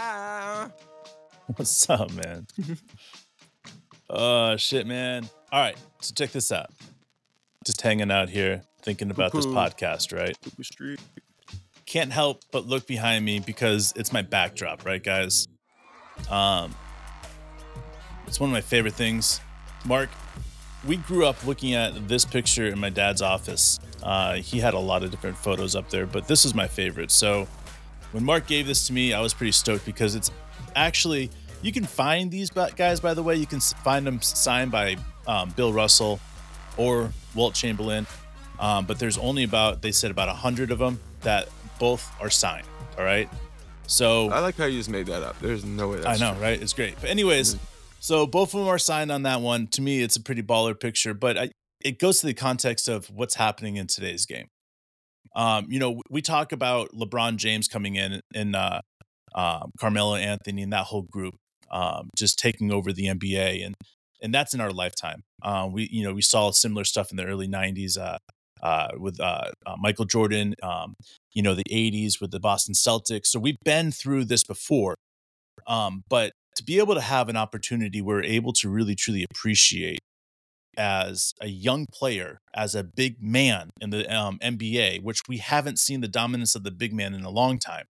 Ah. What's up, man? Oh shit, man. All right, so check this out. Just hanging out here, thinking about this podcast, right? Poo-poo Street. Can't help but look behind me because it's my backdrop, right, guys? Um, it's one of my favorite things. Mark, we grew up looking at this picture in my dad's office. Uh, he had a lot of different photos up there, but this is my favorite. So when Mark gave this to me, I was pretty stoked because it's actually you can find these guys. By the way, you can find them signed by um, Bill Russell or Wilt Chamberlain, um, but there's only about they said about a hundred of them that both are signed. All right, so I like how you just made that up. There's no way That's I know, true. right? It's great. But anyways, so both of them are signed on that one. To me, it's a pretty baller picture, but I, it goes to the context of what's happening in today's game. Um, you know, we talk about LeBron James coming in and uh, um, Carmelo Anthony and that whole group um, just taking over the NBA, and and that's in our lifetime. Uh, we you know we saw similar stuff in the early '90s uh, uh, with uh, uh, Michael Jordan. Um, you know, the '80s with the Boston Celtics. So we've been through this before. Um, but to be able to have an opportunity, we're able to really truly appreciate as a young player, as a big man in the um, NBA, which we haven't seen the dominance of the big man in a long time.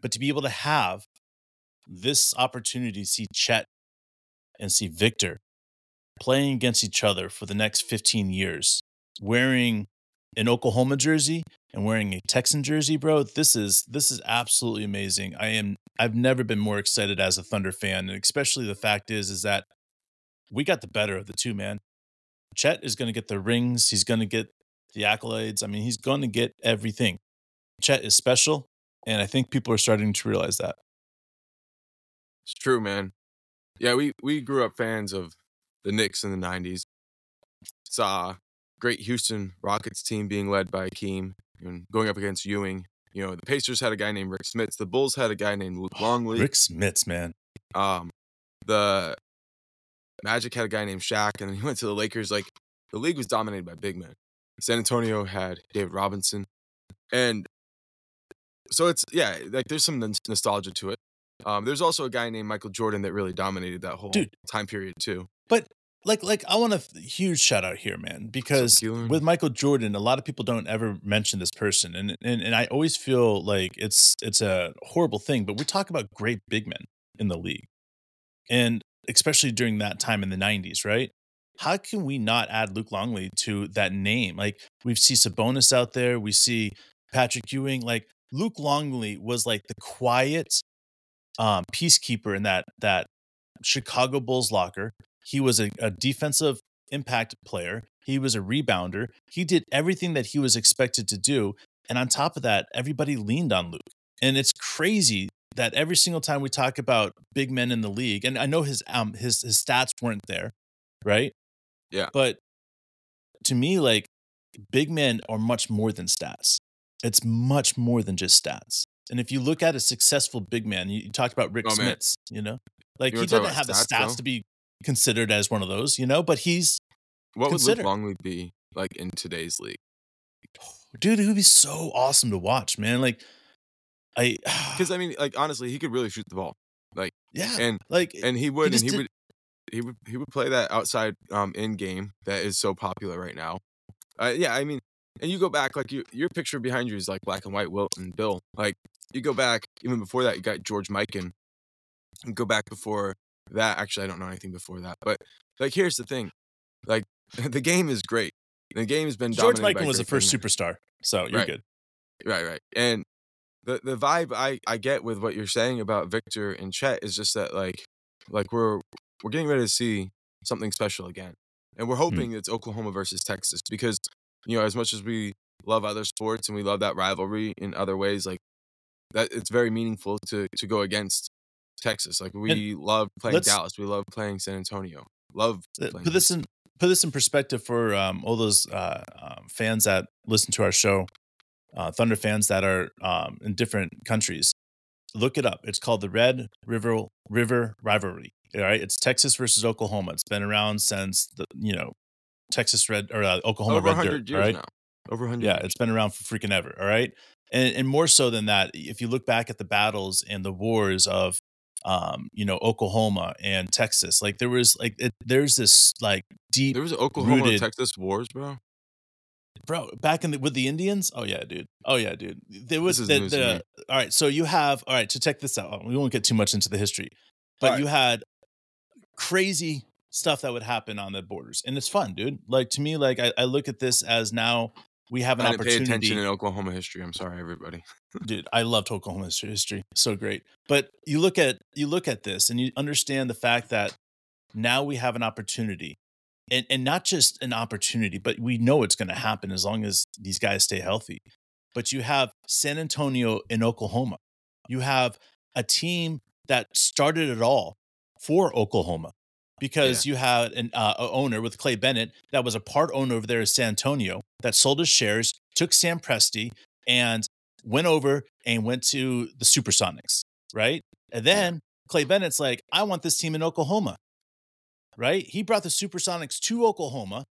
But to be able to have this opportunity to see Chet and see Victor playing against each other for the next 15 years, wearing an Oklahoma jersey and wearing a Texan jersey, bro, this is this is absolutely amazing. I am I've never been more excited as a Thunder fan, and especially the fact is is that we got the better of the two, man. Chet is going to get the rings, he's going to get the accolades. I mean, he's going to get everything. Chet is special, and I think people are starting to realize that. It's true, man. Yeah, we we grew up fans of the Knicks in the '90s. Saw great Houston Rockets team being led by Akeem and going up against Ewing. You know, the Pacers had a guy named Rick Smits. The Bulls had a guy named Luke Longley. Rick Smits, man. Um, the Magic had a guy named Shaq, and then he went to the Lakers. Like the league was dominated by big men. San Antonio had David Robinson, and so it's yeah, like there's some nos- nostalgia to it. Um, there's also a guy named Michael Jordan that really dominated that whole Dude. time period too. But like like I want a huge shout out here, man, because with Michael Jordan, a lot of people don't ever mention this person, and and and I always feel like it's it's a horrible thing. But we talk about great big men in the league, and especially during that time in the '90s, right? How can we not add Luke Longley to that name? Like we see Sabonis out there, we see Patrick Ewing. Like Luke Longley was like the quiet um, peacekeeper in that that Chicago Bulls locker. He was a, a defensive impact player. He was a rebounder. He did everything that he was expected to do. And on top of that, everybody leaned on Luke. And it's crazy that every single time we talk about big men in the league, and I know his um his his stats weren't there, right? Yeah. But to me, like big men are much more than stats. It's much more than just stats. And if you look at a successful big man, you, you talked about Rick Oh, man. Smits, you know, like You he doesn't have about the stats, stats though? to be considered as one of those, you know, but he's What would Consider. Luke Longley be like in today's league? dude, it would be so awesome to watch, man. Like I Because I mean, like honestly, he could really shoot the ball. Like yeah, and like and he would just and he did- would he would he would play that outside um in game that is so popular right now. Uh, yeah, I mean, and you go back like you your picture behind you is like black and white Wilt and Bill. Like you go back even before that, you got George Mikan. And go back before that. Actually, I don't know anything before that, but like here's the thing, like the game is great. The game has been George Mikan was the first superstar. So you're Right. good. Right, right. And the the vibe I I get with what you're saying about Victor and Chet is just that like like we're we're getting ready to see something special again. And we're hoping it's Oklahoma versus Texas because you know as much as we love other sports and we love that rivalry in other ways like that it's very meaningful to to go against Texas. Like we love playing Dallas, we love playing San Antonio. Love Uh, Put this in put this in perspective for um, all those uh, um, fans that listen to our show, uh, Thunder fans that are um, in different countries. Look it up. It's called the Red River River Rivalry. All right, it's Texas versus Oklahoma. It's been around since the you know Texas Red or uh, Oklahoma over Red 100 Dirt. years right, now. Over 100 yeah, years. it's been around for freaking ever. All right. and, and more so than that, if you look back at the battles and the wars of, um, you know, Oklahoma and Texas, like there was like it, there's this like deep. There was Oklahoma rooted- Texas wars, bro. bro back in the with the indians oh yeah dude oh yeah dude there was the, the all right so you have all right to check this out we won't get too much into the history but right. you had crazy stuff that would happen on the borders and it's fun dude like to me like i, I look at this as now we have an I didn't pay opportunity attention in Oklahoma history. I'm sorry, everybody. dude i loved oklahoma history, history so great but you look at you look at this and you understand the fact that now we have an opportunity and and not just an opportunity but we know it's going to happen as long as these guys stay healthy but you have san antonio in oklahoma you have a team that started it all for oklahoma because you had an uh, owner with clay bennett that was a part owner over there in san antonio that sold his shares took sam presti and went over and went to the Supersonics, right? And then Clay Bennett's like, I want this team in Oklahoma, right? He brought the Supersonics to Oklahoma,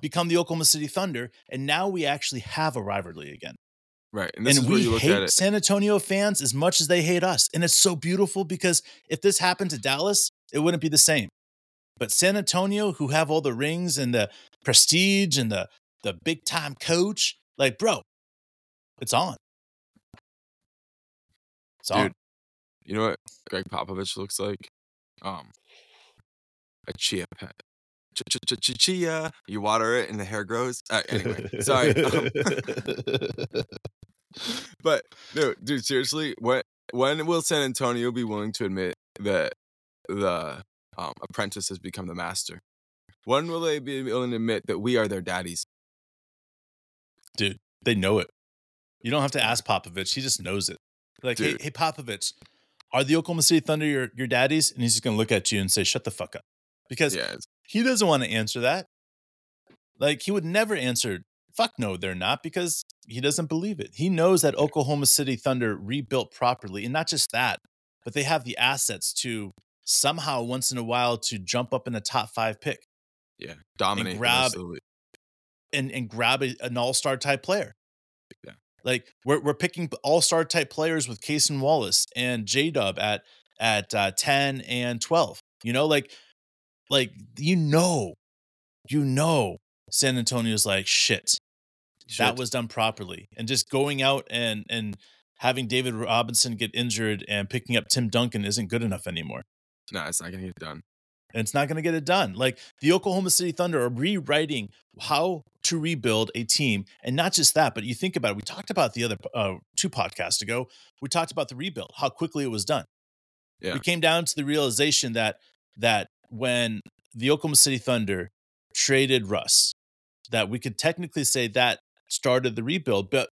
become the Oklahoma City Thunder, and now we actually have a rivalry again. Right, and this and we you look at hate. San Antonio fans as much as they hate us. And it's so beautiful because if this happened to Dallas, it wouldn't be the same. But San Antonio, who have all the rings and the prestige and the the big time coach, like, bro, it's on. It's on. Dude, You know what Gregg Popovich looks like? Um, a chia pet. Ch- ch- ch- Chia. You water it and the hair grows. Uh, anyway, sorry. Um, but no, dude, seriously, when when will San Antonio be willing to admit that the um, apprentice has become the master? When will they be willing to admit that we are their daddies? Dude, they know it. You don't have to ask Popovich. He just knows it. Like, hey, Dude. hey, Popovich, are the Oklahoma City Thunder your, your daddies? And he's just gonna look at you and say, shut the fuck up. Because Yeah, he doesn't want to answer that. Like he would never answer, fuck no, they're not, because he doesn't believe it. He knows that Oklahoma City Thunder rebuilt properly. And not just that, but they have the assets to somehow once in a while to jump up in a top five pick yeah, dominate. the grab- rest of the league. and, and grab a, an all-star type player. Yeah. Like we're we're picking all-star type players with Cason Wallace and J Dub at at uh, 10 and 12. You know, like like you know, you know San Antonio's like shit. That was done properly. And just going out and and having David Robinson get injured and picking up Tim Duncan isn't good enough anymore. no, it's not gonna get it done. And it's not going to get it done. Like the Oklahoma City Thunder are rewriting how to rebuild a team. And not just that, but you think about it. We talked about the other uh, two podcasts ago. We talked about the rebuild, how quickly it was done. Yeah. We came down to the realization that that when the Oklahoma City Thunder traded Russ, that we could technically say that started the rebuild. But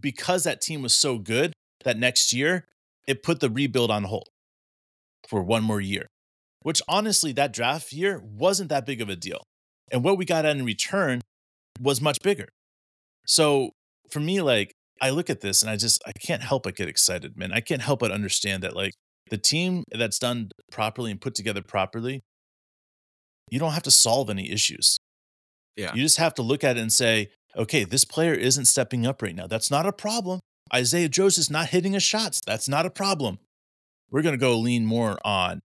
because that team was so good that next year, it put the rebuild on hold for one more year, which honestly, that draft year wasn't that big of a deal. And what we got in return was much bigger. So for me, like, I look at this and I just, I can't help but get excited, man. I can't help but understand that, like, the team that's done properly and put together properly, you don't have to solve any issues. Yeah. You just have to look at it and say, okay, this player isn't stepping up right now. That's not a problem. Isaiah Joe's is not hitting his shots. That's not a problem. We're going to go lean more on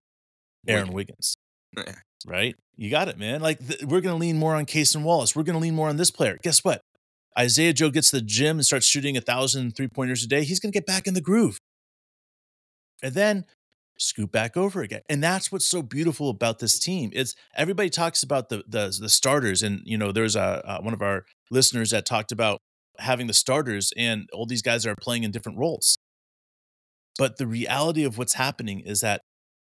Aaron Wiggins, Yeah. right? You got it, man. Like, th- we're going to lean more on Cason Wallace. We're going to lean more on this player. Guess what? Isaiah Joe gets to the gym and starts shooting a thousand three pointers a day. He's going to get back in the groove. And then scoot back over again. And that's what's so beautiful about this team. It's everybody talks about the the, the starters, and you know, there's a uh, one of our listeners that talked about having the starters, and all these guys are playing in different roles. But the reality of what's happening is that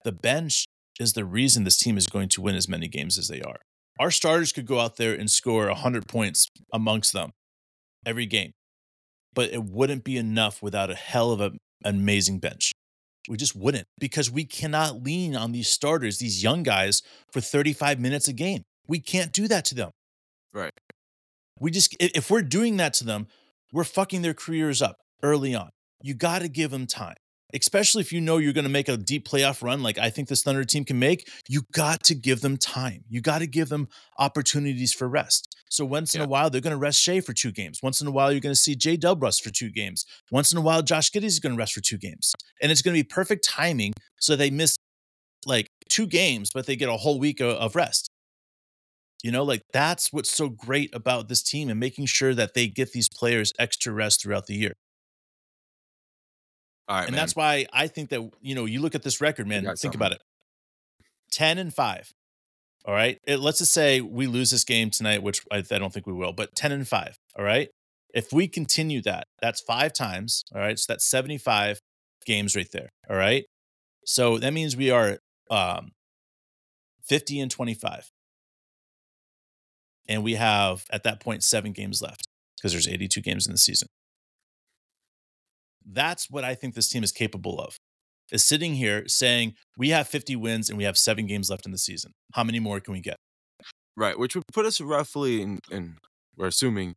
the bench is the reason this team is going to win as many games as they are. Our starters could go out there and score 100 points amongst them every game, but it wouldn't be enough without a hell of a, an amazing bench. We just wouldn't because we cannot lean on these starters, these young guys, for 35 minutes a game. We can't do that to them. Right. We just, if we're doing that to them, we're fucking their careers up early on. You got to give them time, especially if you know you're going to make a deep playoff run like I think this Thunder team can make. You got to give them time. You got to give them opportunities for rest. So once in Yeah. a while, they're going to rest Shai for two games. Once in a while, you're going to see J Dub rest for two games. Once in a while, Josh Giddey is going to rest for two games. And it's going to be perfect timing. So they miss like two games, but they get a whole week of rest. You know, like that's what's so great about this team and making sure that they get these players extra rest throughout the year. All right, and man. that's why I think that, you know, you look at this record, man, think something. about it 10 and 5. All right. It, let's just say we lose this game tonight, which I, I don't think we will, but 10 and 5. All right. If we continue that, that's five times. All right. So that's 75 games right there. All right. So that means we are um, 50 and 25. And we have at that point seven games left because there's 82 games in the season. That's what I think this team is capable of. Is sitting here saying we have 50 wins and we have seven games left in the season. How many more can we get? right, which would put us roughly in, in we're assuming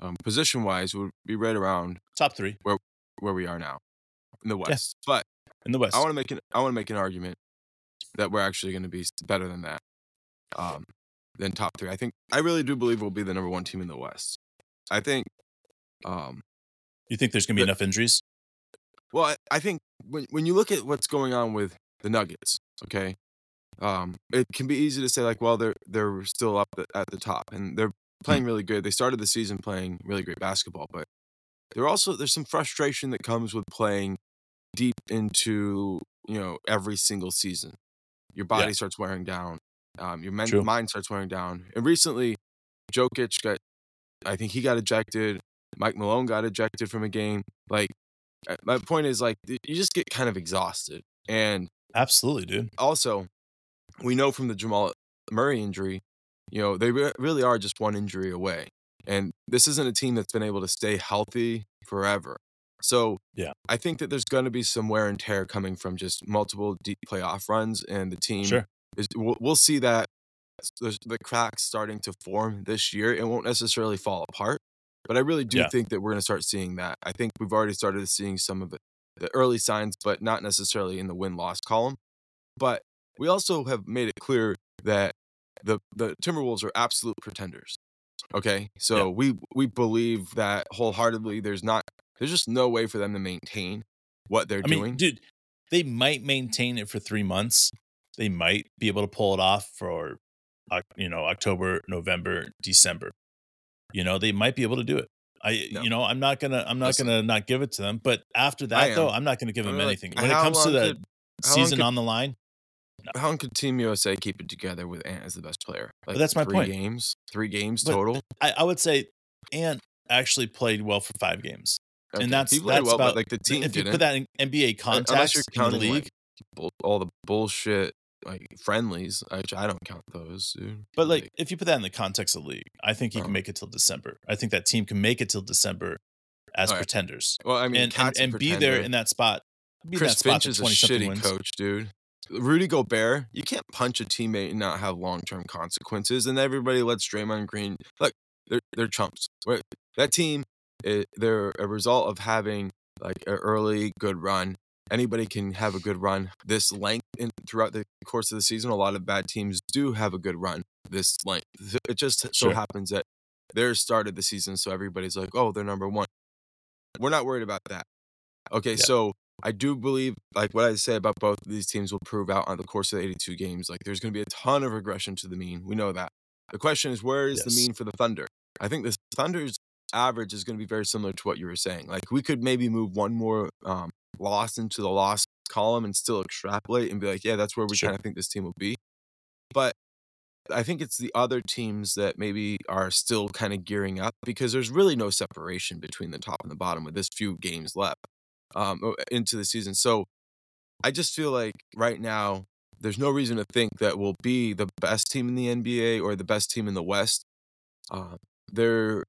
um, position wise would be right around Top three where where we are now in the West. But in the West. I want to make an I want to make an argument that we're actually going to be better than that, um, than top three. I think I really do believe we'll be the number one team in the West. I think, um, you think there's going to be the- enough injuries? Well, I, I think when when you look at what's going on with the Nuggets, okay, um, it can be easy to say like, well, they're they're still up at the top and they're playing really good. They started the season playing really great basketball, but there also there's some frustration that comes with playing deep into you know every single season. Your body starts wearing down. Um, your men- mind starts wearing down. And recently, Jokic got, I think he got ejected. Mike Malone got ejected from a game. Like, Uh, my point is like you just get kind of exhausted. And Absolutely, dude. also, we know from the Jamal Murray injury, you know, they re- really are just one injury away. And this isn't a team that's been able to stay healthy forever. So, Yeah. I think that there's going to be some wear and tear coming from just multiple deep playoff runs, and the team Sure. is. We'll, we'll see that the, the cracks starting to form this year. It won't necessarily fall apart, but I really do Yeah. think that we're going to start seeing that. I think we've already started seeing some of the, the early signs, but not necessarily in the win loss column. But we also have made it clear that the the Timberwolves are absolute pretenders. Okay, so we we believe that wholeheartedly. There's not there's just no way for them to maintain what they're I mean, doing. dude, they might maintain it for three months. They might be able to pull it off for, uh, you know, October, November, December. You know, they might be able to do it. I, No. you know, I'm not gonna, I'm not Listen. gonna not give it to them. But after that, though, I'm not gonna give them anything. When it comes to the could- season could- on the line, How long could Team USA keep it together with Ant as the best player? Like that's my three point. games, three games But- total. I, I would say Ant actually played well for five games. Okay, and that's that's well, about but like the team if you didn't. put that in NBA context unless you're in the league. like, all the bullshit like friendlies, which I don't count those, dude. But like, if you put that in the context of the league, I think you Uh-huh. can make it till December. I think that team can make it till December as Alright. pretenders well, I mean, and and, and be there in that spot. Be Chris that spot Finch is a shitty wins. coach, dude. Rudy Gobert, you can't punch a teammate and not have long term consequences. And everybody lets Draymond Green look. They're they're chumps. Right? That team, eh, they're a result of having like an early good run. Anybody can have a good run this length in, throughout the course of the season. A lot of bad teams do have a good run this length. It just so Sure. happens that theirs started the season, so everybody's like, "Oh, they're number one." We're not worried about that. Okay, Yeah. so I do believe, like what I say about both of these teams will prove out on the course of the 82 games. Like there's going to be a ton of regression to the mean. We know that. The question is, where is the mean for the Thunder? I think the Thunder's average is going to be very similar to what you were saying. Like we could maybe move one more um, loss into the loss column and still extrapolate and be like, yeah, that's where we Sure. kind of think this team will be. But I think it's the other teams that maybe are still kind of gearing up because there's really no separation between the top and the bottom with this few games left um, into the season. So I just feel like right now there's no reason to think that we'll be the best team in the NBA or the best team in the West. Uh, there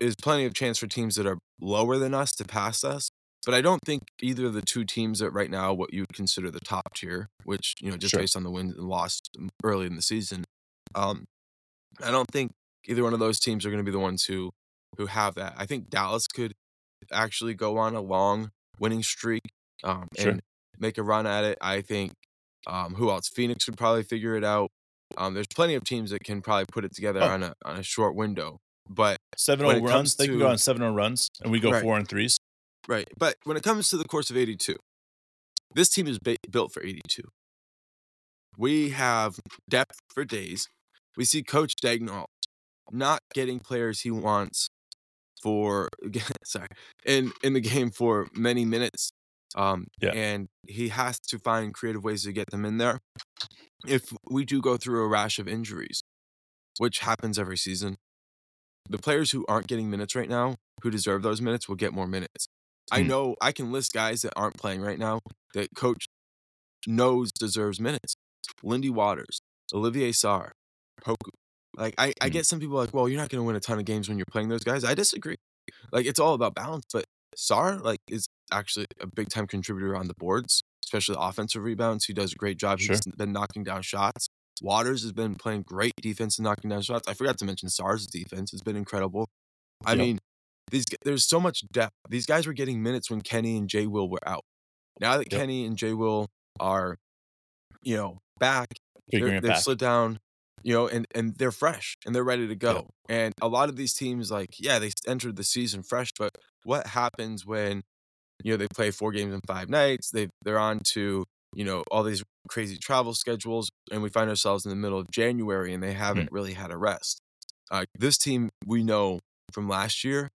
is plenty of chance for teams that are lower than us to pass us. But I don't think either of the two teams that right now what you would consider the top tier, which you know just Sure. based on the wins and loss early in the season, um, I don't think either one of those teams are going to be the ones who who have that. I think Dallas could actually go on a long winning streak um, Sure. and make a run at it. I think um, who else? Phoenix would probably figure it out. Um, there's plenty of teams that can probably put it together Oh. on a on a short window, but Seven oh runs. comes They can go to- on seven oh runs, and we go Right. four and threes. Right. But when it comes to the course of 82, this team is ba- built for 82. We have depth for days. We see Coach Daigneault not getting players he wants for sorry in in the game for many minutes. Um, Yeah. and he has to find creative ways to get them in there. If we do go through a rash of injuries, which happens every season, the players who aren't getting minutes right now, who deserve those minutes, will get more minutes. I Hmm. know I can list guys that aren't playing right now that coach knows deserves minutes. Lindy Waters, Olivier Sarr, Poku. Like I, I Hmm. get some people like, well, you're not going to win a ton of games when you're playing those guys. I disagree. Like it's all about balance, but Sarr like is actually a big time contributor on the boards, especially offensive rebounds. He does a great job. Sure. He's been knocking down shots. Waters has been playing great defense and knocking down shots. I forgot to mention Sarr's defense has been incredible. I Yep. mean, these there's so much depth. These guys were getting minutes when Kenny and Jay Will were out. Now that Yep. Kenny and Jay Will are, you know, back, they're, they've back. slid down, you know, and and they're fresh and they're ready to go. And a lot of these teams, like, yeah, they entered the season fresh, but what happens when, you know, they play four games in five nights? They they're on to you know all these crazy travel schedules, and we find ourselves in the middle of January, and they haven't really had a rest. Uh, this team we know from last year,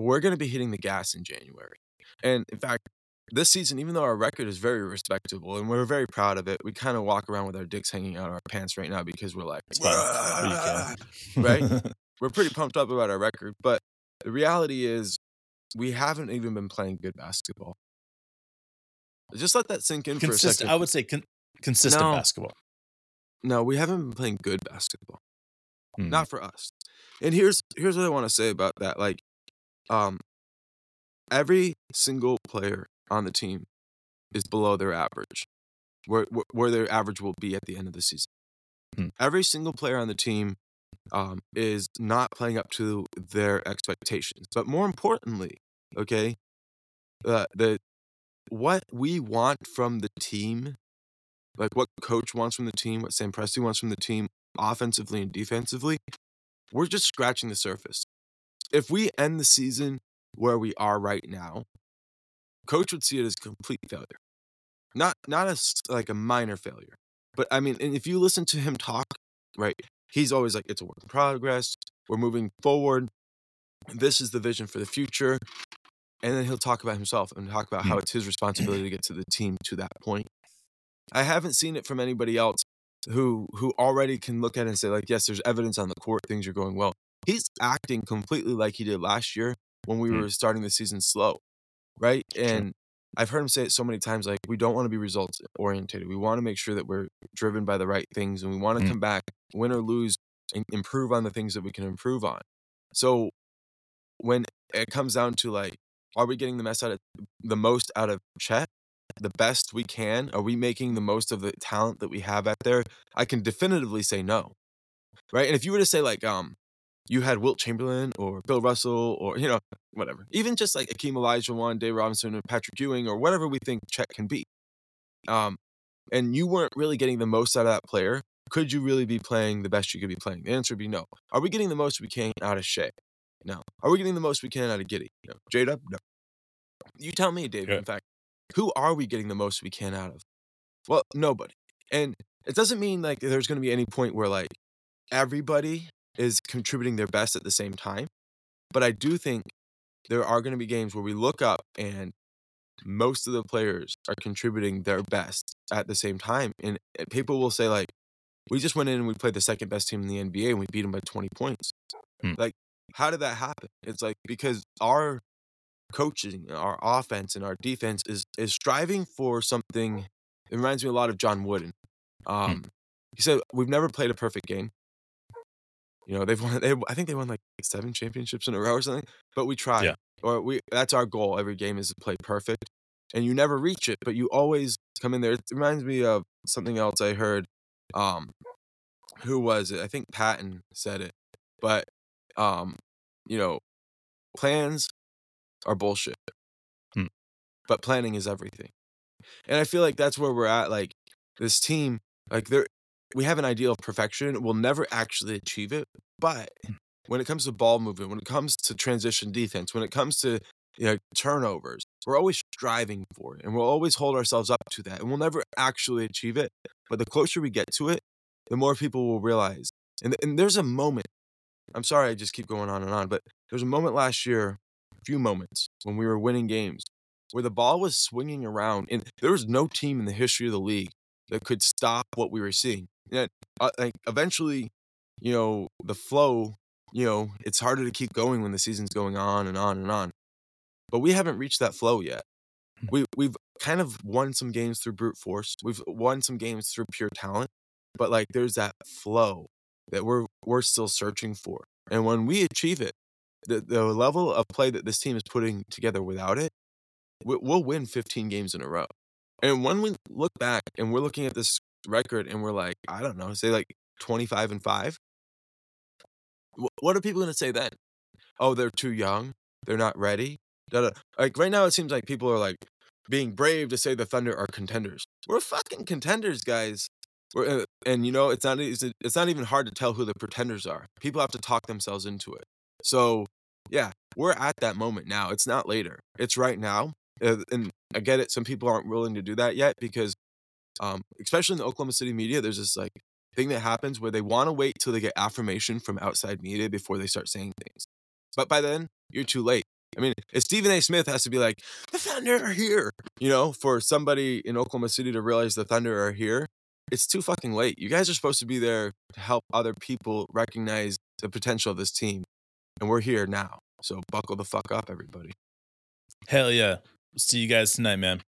we're going to be hitting the gas in January, and in fact. This season, even though our record is very respectable and we're very proud of it, we kind of walk around with our dicks hanging out of our pants right now because we're like, It's fine. "Wah." We right? we're pretty pumped up about our record, but the reality is we haven't even been playing good basketball. Just let that sink in for a second. I would say con- consistent No. basketball. no, we haven't been playing good basketball. Hmm. Not for us. And here's here's what I want to say about that. Like, um, every single player on the team is below their average, where where- their average will be at the end of the season. Hmm. Every single player on the team um, is not playing up to their expectations. But more importantly, okay, uh, the what we want from the team, like what coach wants from the team, what Sam Presti wants from the team, offensively and defensively, we're just scratching the surface. If we end the season where we are right now, coach would see it as complete failure. Not not as like a minor failure. But I mean, and if you listen to him talk, right, he's always like, it's a work in progress. We're moving forward. This is the vision for the future. And then he'll talk about himself and talk about how hmm. it's his responsibility to get to the team to that point. I haven't seen it from anybody else who who already can look at it and say, like, yes, there's evidence on the court, things are going well. He's acting completely like he did last year when we Mm. were starting the season slow. Right. And I've heard him say it so many times, like, we don't want to be results oriented. We want to make sure that we're driven by the right things and we want to Mm. come back, win or lose, and improve on the things that we can improve on. So when it comes down to like, are we getting the best out of the most out of Chet? The best we can? Are we making the most of the talent that we have out there? I can definitively say no. Right. And if you were to say like, um, you had Wilt Chamberlain or Bill Russell or you know whatever, even just like Akeem Elijah Olajuwon, Dave Robinson, or Patrick Ewing or whatever we think Chet can be, um, and you weren't really getting the most out of that player, could you really be playing the best you could be playing? The answer would be no. Are we getting the most we can out of Shai? No. Are we getting the most we can out of Giddey? No. No. You tell me, Dave. Yeah. In fact, who are we getting the most we can out of? Well, nobody. And it doesn't mean like there's going to be any point where like everybody is contributing their best at the same time. But I do think there are going to be games where we look up and most of the players are contributing their best at the same time. And uh, people will say, like, we just went in and we played the second best team in the NBA and we beat them by 20 points. Hmm. Like, how did that happen? It's like because our coaching, our offense, and our defense is is striving for something. It reminds me a lot of John Wooden. Um, He said, "We've never played a perfect game. You know, they've won. They, I think they won like seven championships in a row or something. But we try, Yeah. or we. That's our goal. Every game is to play perfect, and you never reach it, but you always come in there. It reminds me of something else I heard. Um, who was it? I think Patton said it, but um, you know, plans are bullshit, Hmm. but planning is everything. And I feel like that's where we're at. Like this team, like they're we have an ideal of perfection. We'll never actually achieve it. But mm. when it comes to ball movement, when it comes to transition defense, when it comes to you know, turnovers, we're always striving for it and we'll always hold ourselves up to that. And we'll never actually achieve it. But the closer we get to it, the more people will realize. And, and there's a moment, I'm sorry, I just keep going on and on, but there's a moment last year, a few moments when we were winning games where the ball was swinging around and there was no team in the history of the league that could stop what we were seeing. And uh, like eventually, you know, the flow, you know, it's harder to keep going when the season's going on and on and on. But we haven't reached that flow yet. Hmm. We we've kind of won some games through brute force. We've won some games through pure talent, but like there's that flow that we're we're still searching for. And when we achieve it, the the level of play that this team is putting together without it, we'll win 15 games in a row. And when we look back and we're looking at this record and we're like, I don't know, say like 25 and 5, what are people going to say then? Oh, they're too young. They're not ready. Like right now, it seems like people are like being brave to say the Thunder are contenders. We're fucking contenders, guys. We're, uh, and you know, it's not easy, it's not even hard to tell who the pretenders are. People have to talk themselves into it. So yeah, we're at that moment now. It's not later. It's right now. Uh, and I get it. Some people aren't willing to do that yet because, um, especially in the Oklahoma City media, there's this like thing that happens where they want to wait till they get affirmation from outside media before they start saying things. But by then, you're too late. I mean, if Stephen A. Smith has to be like, the Thunder are here, you know, for somebody in Oklahoma City to realize the Thunder are here, it's too fucking late. You guys are supposed to be there to help other people recognize the potential of this team. And we're here now. So buckle the fuck up, everybody. Hell yeah. See you guys tonight, man.